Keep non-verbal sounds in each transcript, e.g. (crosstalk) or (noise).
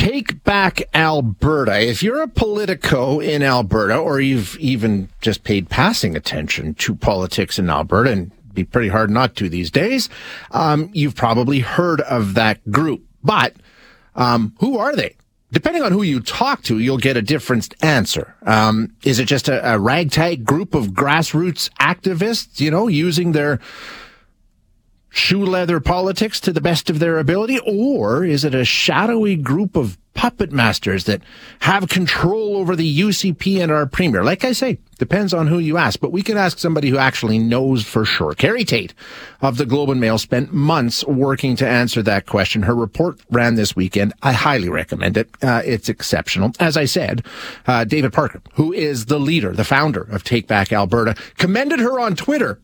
Take back Alberta. If you're a politico in Alberta, or you've even just paid passing attention to politics in Alberta, and be pretty hard not to these days, um, you've probably heard of that group. But um, who are they? Depending on who you talk to, you'll get a different answer. Um, is it just a, a ragtag group of grassroots activists, you know, using their shoe leather politics to the best of their ability? Or is it a shadowy group of puppet masters that have control over the UCP and our premier? Like I say, depends on who you ask, but we can ask somebody who actually knows for sure. Carrie Tait of the Globe and Mail spent months working to answer that question. Her report ran this weekend. I highly recommend it. Uh, it's exceptional. As I said, uh, David Parker, who is the leader, the founder of Take Back Alberta, commended her on Twitter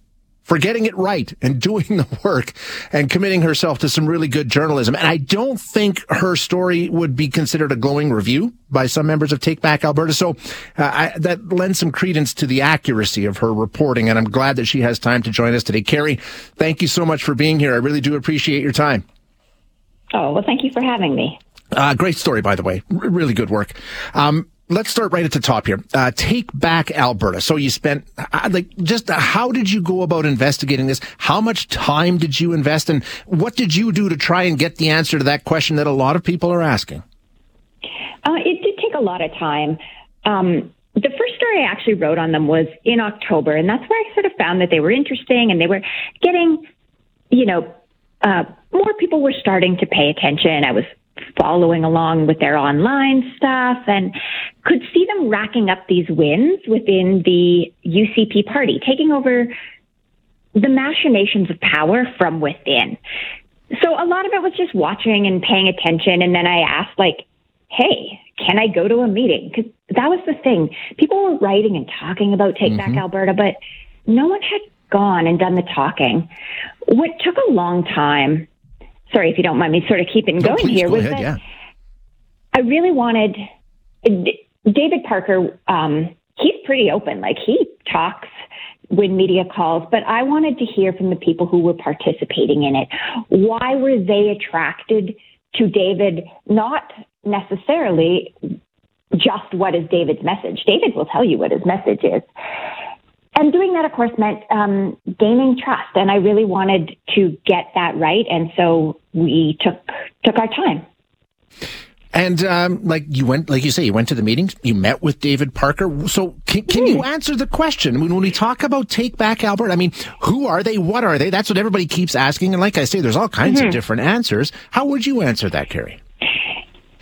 for getting it right and (laughs) doing the work and committing herself to some really good journalism. And I don't think her story would be considered a glowing review by some members of Take Back Alberta. So uh, I, that lends some credence to the accuracy of her reporting. And I'm glad that she has time to join us today. Carrie, thank you so much for being here. I really do appreciate your time. Oh, well, thank you for having me. Uh, great story, by the way. R- really good work. Um, let's start right at the top here. Uh, take back Alberta. So you spent uh, like just uh, how did you go about investigating this? How much time did you invest, and what did you do to try and get the answer to that question that a lot of people are asking? Uh, it did take a lot of time. Um, the first story I actually wrote on them was in October, and that's where I sort of found that they were interesting and they were getting, you know, more people were starting to pay attention. I was following along with their online stuff and could see them racking up these wins within the UCP party, taking over the machinations of power from within. So a lot of it was just watching and paying attention. And then I asked, like, hey, can I go to a meeting? Because that was the thing. People were writing and talking about Take mm-hmm. Back Alberta, but no one had gone and done the talking. What took a long time sorry if you don't mind me sort of keeping no, going here, was ahead, that yeah. I really wanted David Parker. Um, he's pretty open, like he talks when media calls, but I wanted to hear from the people who were participating in it. Why were they attracted to David? Not necessarily just what is David's message. David will tell you what his message is and doing that, of course, meant um, gaining trust, and I really wanted to get that right, and so we took took our time. And um, like you went, like you say, you went to the meetings. You met with David Parker. So can, can you hmm. answer the question? When we talk about Take Back Alberta, I mean, who are they? What are they? That's what everybody keeps asking. And like I say, there's all kinds mm-hmm. of different answers. How would you answer that, Carrie?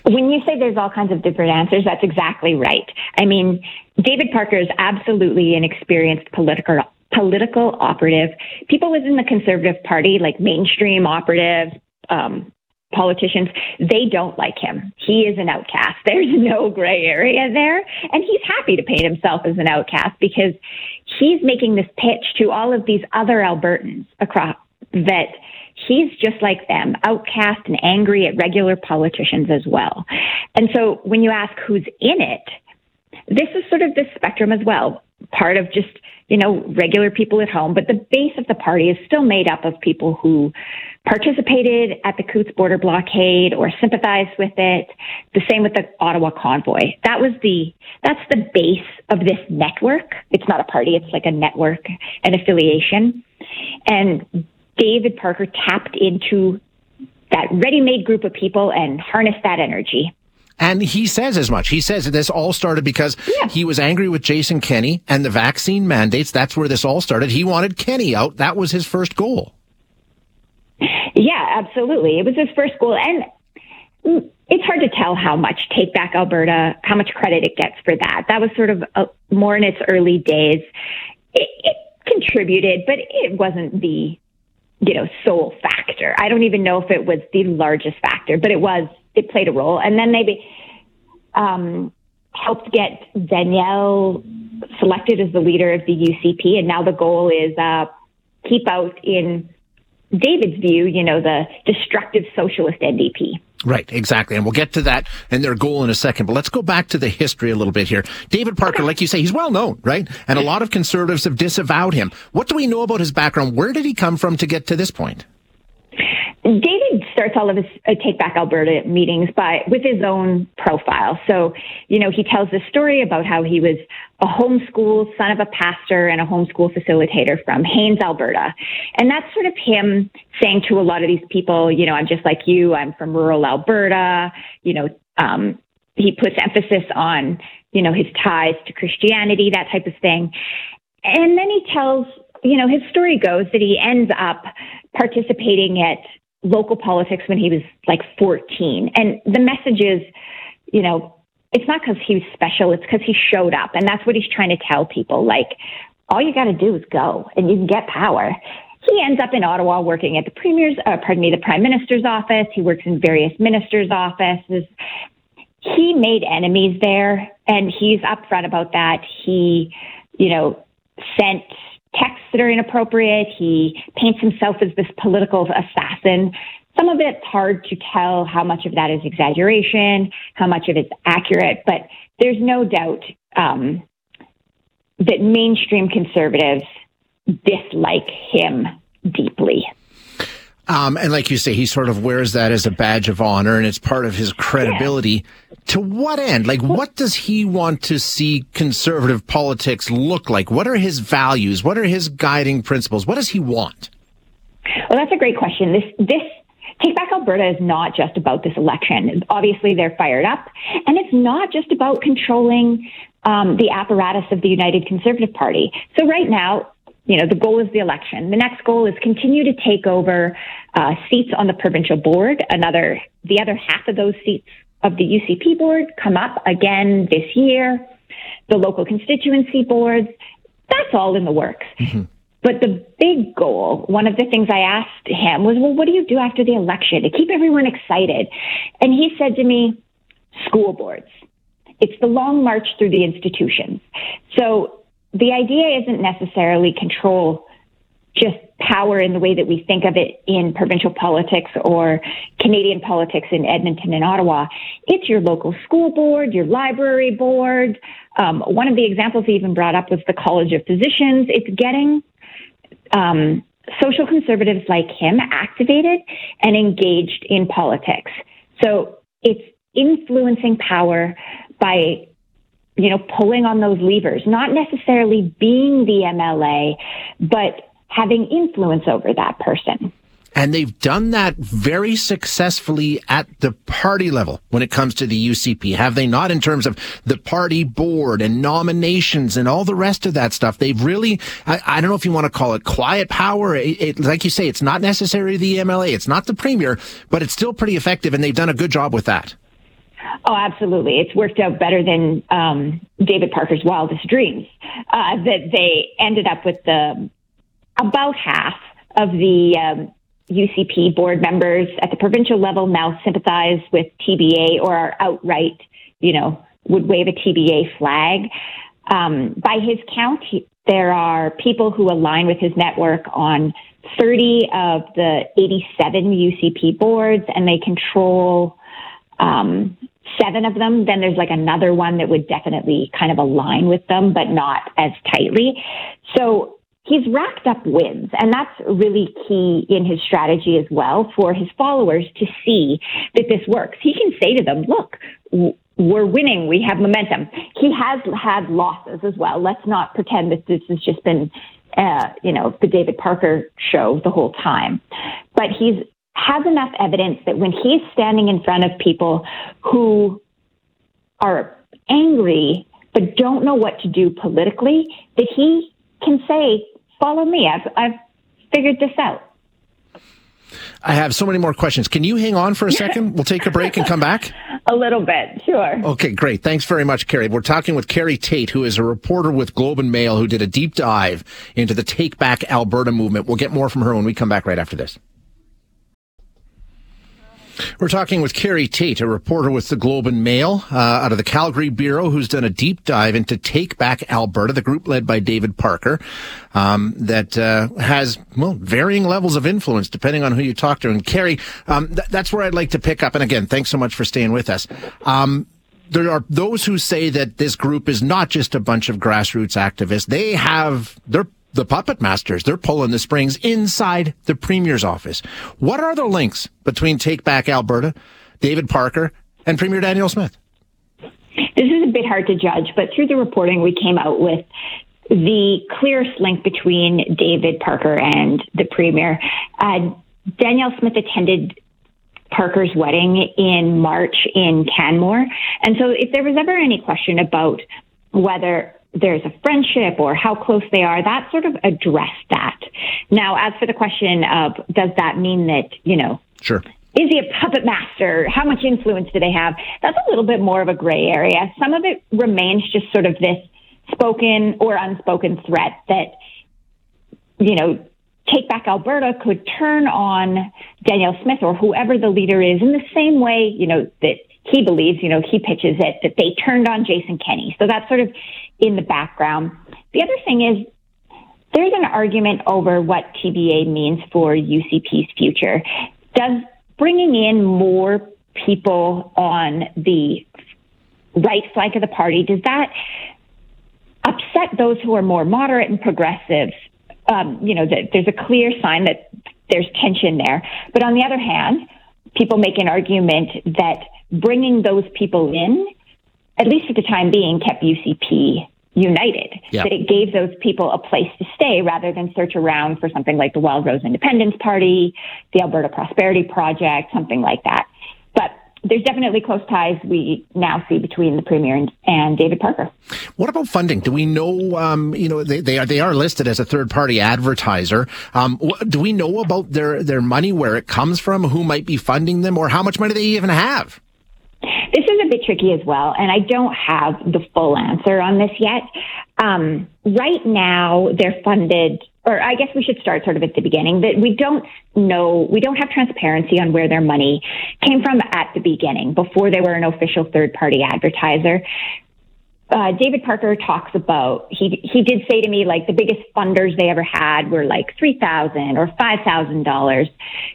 When you say there's all kinds of different answers, that's exactly right. I mean, David Parker is absolutely an experienced political political operative. People within the Conservative Party, like mainstream operative um, politicians, they don't like him. He is an outcast. (laughs) There's no gray area there, and he's happy to paint himself as an outcast because he's making this pitch to all of these other Albertans across that he's just like them, outcast and angry at regular politicians as well. And so when you ask who's in it, this is sort of the spectrum as well. Part of just, you know, regular people at home, but the base of the party is still made up of people who participated at the Coutts border blockade or sympathized with it. The same with the Ottawa convoy. That was the, that's the base of this network. It's not a party. It's like a network, an affiliation. And David Parker tapped into that ready made group of people and harnessed that energy. And he says as much. He says this all started because yeah. he was angry with Jason Kenney and the vaccine mandates. That's where this all started. He wanted Kenney out. That was his first goal. Yeah, absolutely. It was his first goal. And it's hard to tell how much Take Back Alberta, how much credit it gets for that. That was sort of a, more in its early days. It, it contributed, but it wasn't the you know, sole factor. I don't even know if it was the largest factor, but it was, it played a role. And then they um, helped get Danielle selected as the leader of the UCP. And now the goal is uh, keep out in David's view, you know, the destructive socialist NDP. Right, exactly. And we'll get to that and their goal in a second. But let's go back to the history a little bit here. David Parker, like you say, he's well known, right? And a lot of conservatives have disavowed him. What do we know about his background? Where did he come from to get to this point? David starts all of his uh, Take Back Alberta meetings by with his own profile. So, you know, he tells this story about how he was a homeschool son of a pastor and a homeschool facilitator from Haines, Alberta. And that's sort of him saying to a lot of these people, you know, I'm just like you, I'm from rural Alberta, you know, um, he puts emphasis on, you know, his ties to Christianity, that type of thing. And then he tells, you know, his story goes that he ends up participating at local politics when he was like 14. And the message is, you know, it's not because he was special, it's because he showed up. And that's what he's trying to tell people. Like, all you got to do is go and you can get power. He ends up in Ottawa working at the premier's, uh, pardon me, the prime minister's office. He works in various ministers' offices. He made enemies there and he's upfront about that. He, you know, sent texts that are inappropriate. He paints himself as this political assassin. Some of it's hard to tell how much of that is exaggeration, how much of it's accurate, but there's no doubt um, that mainstream conservatives dislike him deeply. Um, and like you say, he sort of wears that as a badge of honor and it's part of his credibility. Yeah. To what end? Like, what does he want to see conservative politics look like? What are his values? What are his guiding principles? What does he want? Well, that's a great question. This, this Take Back Alberta is not just about this election. Obviously, they're fired up. And it's not just about controlling um, the apparatus of the United Conservative Party. So right now, you know, the goal is the election. The next goal is continue to take over uh, seats on the provincial board. Another, the other half of those seats of the UCP board come up again this year. The local constituency boards, that's all in the works. Mm-hmm. But the big goal, one of the things I asked him was, well, what do you do after the election to keep everyone excited? And he said to me, school boards. It's the long march through the institutions. So the idea isn't necessarily control just power in the way that we think of it in provincial politics or Canadian politics in Edmonton and Ottawa. It's your local school board, your library board. Um, one of the examples he even brought up was the College of Physicians. It's getting um, social conservatives like him activated and engaged in politics. So it's influencing power by you know, pulling on those levers, not necessarily being the MLA, but having influence over that person. And they've done that very successfully at the party level when it comes to the UCP, have they not? In terms of the party board and nominations and all the rest of that stuff, they've really, I, I don't know if you want to call it quiet power. It, it, like you say, it's not necessarily the MLA, it's not the premier, but it's still pretty effective and they've done a good job with that. Oh, absolutely. It's worked out better than um, David Parker's wildest dreams. Uh, that they ended up with the about half of the um, UCP board members at the provincial level now sympathize with TBA or are outright, you know, would wave a TBA flag. Um, by his count, he, there are people who align with his network on 30 of the 87 UCP boards, and they control um, seven of them, then there's like another one that would definitely kind of align with them, but not as tightly. So he's racked up wins, and that's really key in his strategy as well for his followers to see that this works. He can say to them, look, we're winning. We have momentum. He has had losses as well. Let's not pretend that this has just been, uh, you know, the David Parker show the whole time. But he's has enough evidence that when he's standing in front of people who are angry but don't know what to do politically, that he can say, "Follow me. I've I've figured this out." I have so many more questions. Can you hang on for a second? We'll take a break and come back. (laughs) a little bit, sure. Okay, great. Thanks very much, Carrie. We're talking with Carrie Tait, who is a reporter with Globe and Mail, who did a deep dive into the Take Back Alberta movement. We'll get more from her when we come back right after this. We're talking with Carrie Tait, a reporter with the Globe and Mail uh, out of the Calgary Bureau, who's done a deep dive into Take Back Alberta, the group led by David Parker, um, that uh, has well varying levels of influence depending on who you talk to. And Carrie, um, th- that's where I'd like to pick up. And again, thanks so much for staying with us. Um, there are those who say that this group is not just a bunch of grassroots activists. They have they're the puppet masters. They're pulling the strings inside the premier's office. What are the links between Take Back Alberta, David Parker, and Premier Danielle Smith? This is a bit hard to judge, but through the reporting, we came out with the clearest link between David Parker and the premier. Uh, Danielle Smith attended Parker's wedding in March in Canmore. And so if there was ever any question about whether there's a friendship or how close they are, that sort of addressed that. Now, as for the question of does that mean that, you know, sure. Is he a puppet master? How much influence do they have? That's a little bit more of a gray area. Some of it remains just sort of this spoken or unspoken threat that, you know, Take Back Alberta could turn on Danielle Smith or whoever the leader is in the same way, you know, that he believes, you know, he pitches it, that they turned on Jason Kenney. So that's sort of in the background. The other thing is there's an argument over what TBA means for UCP's future. Does bringing in more people on the right flank of the party, does that upset those who are more moderate and progressive um, you know, there's a clear sign that there's tension there. But on the other hand, people make an argument that bringing those people in, at least for the time being, kept UCP united. That it gave those people a place to stay rather than search around for something like the Wildrose Independence Party, the Alberta Prosperity Project, something like that. But there's definitely close ties we now see between the premier and, and David Parker. What about funding? Do we know? Um, you know, they, they are they are listed as a third party advertiser. Um, do we know about their their money, where it comes from, who might be funding them, or how much money they even have? This is a bit tricky as well, and I don't have the full answer on this yet. Um, right now, they're funded or I guess we should start sort of at the beginning, that we don't know, we don't have transparency on where their money came from at the beginning, before they were an official third party advertiser. Uh, David Parker talks about he he did say to me like the biggest funders they ever had were like three thousand or five thousand dollars.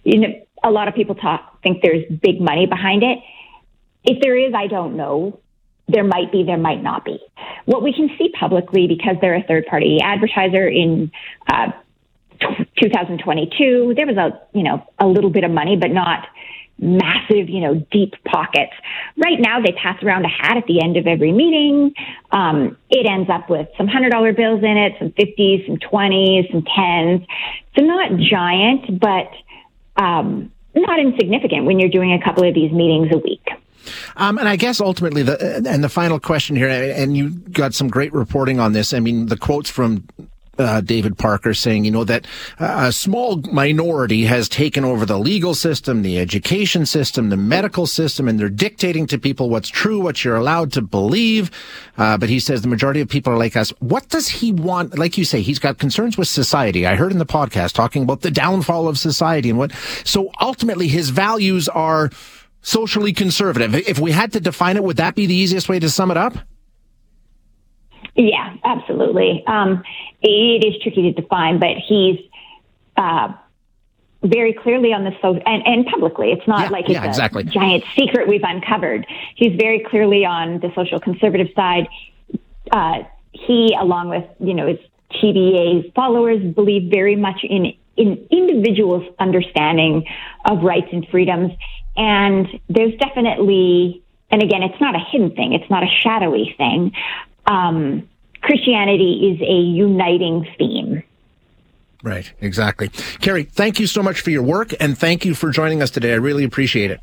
You know, a lot of people talk think there's big money behind it. If there is, I don't know there might be, there might not be. What we can see publicly, because they're a third party advertiser in uh, 2022, there was a, you know, a little bit of money, but not massive, you know, deep pockets. Right now, they pass around a hat at the end of every meeting. Um, it ends up with some hundred dollar bills in it, some fifties, some twenties, some tens. So not giant, but um, not insignificant when you're doing a couple of these meetings a week. Um, and I guess ultimately, the and the final question here, and you got some great reporting on this. I mean, the quotes from uh, David Parker saying, you know, that uh, a small minority has taken over the legal system, the education system, the medical system, and they're dictating to people what's true, what you're allowed to believe. Uh, but he says the majority of people are like us. What does he want? Like you say, he's got concerns with society. I heard in the podcast talking about the downfall of society and what. So ultimately, his values are socially conservative. If we had to define it, would that be the easiest way to sum it up? Yeah, absolutely. Um, it is tricky to define, but he's uh, very clearly on the social and, and publicly. It's not yeah, like it's yeah, exactly. a giant secret we've uncovered. He's very clearly on the social conservative side. Uh, he, along with you know his TBA's followers, believe very much in in individuals' understanding of rights and freedoms and there's definitely, and again, it's not a hidden thing, it's not a shadowy thing. Um, Christianity is a uniting theme. Right, exactly. Carrie, thank you so much for your work and thank you for joining us today. I really appreciate it.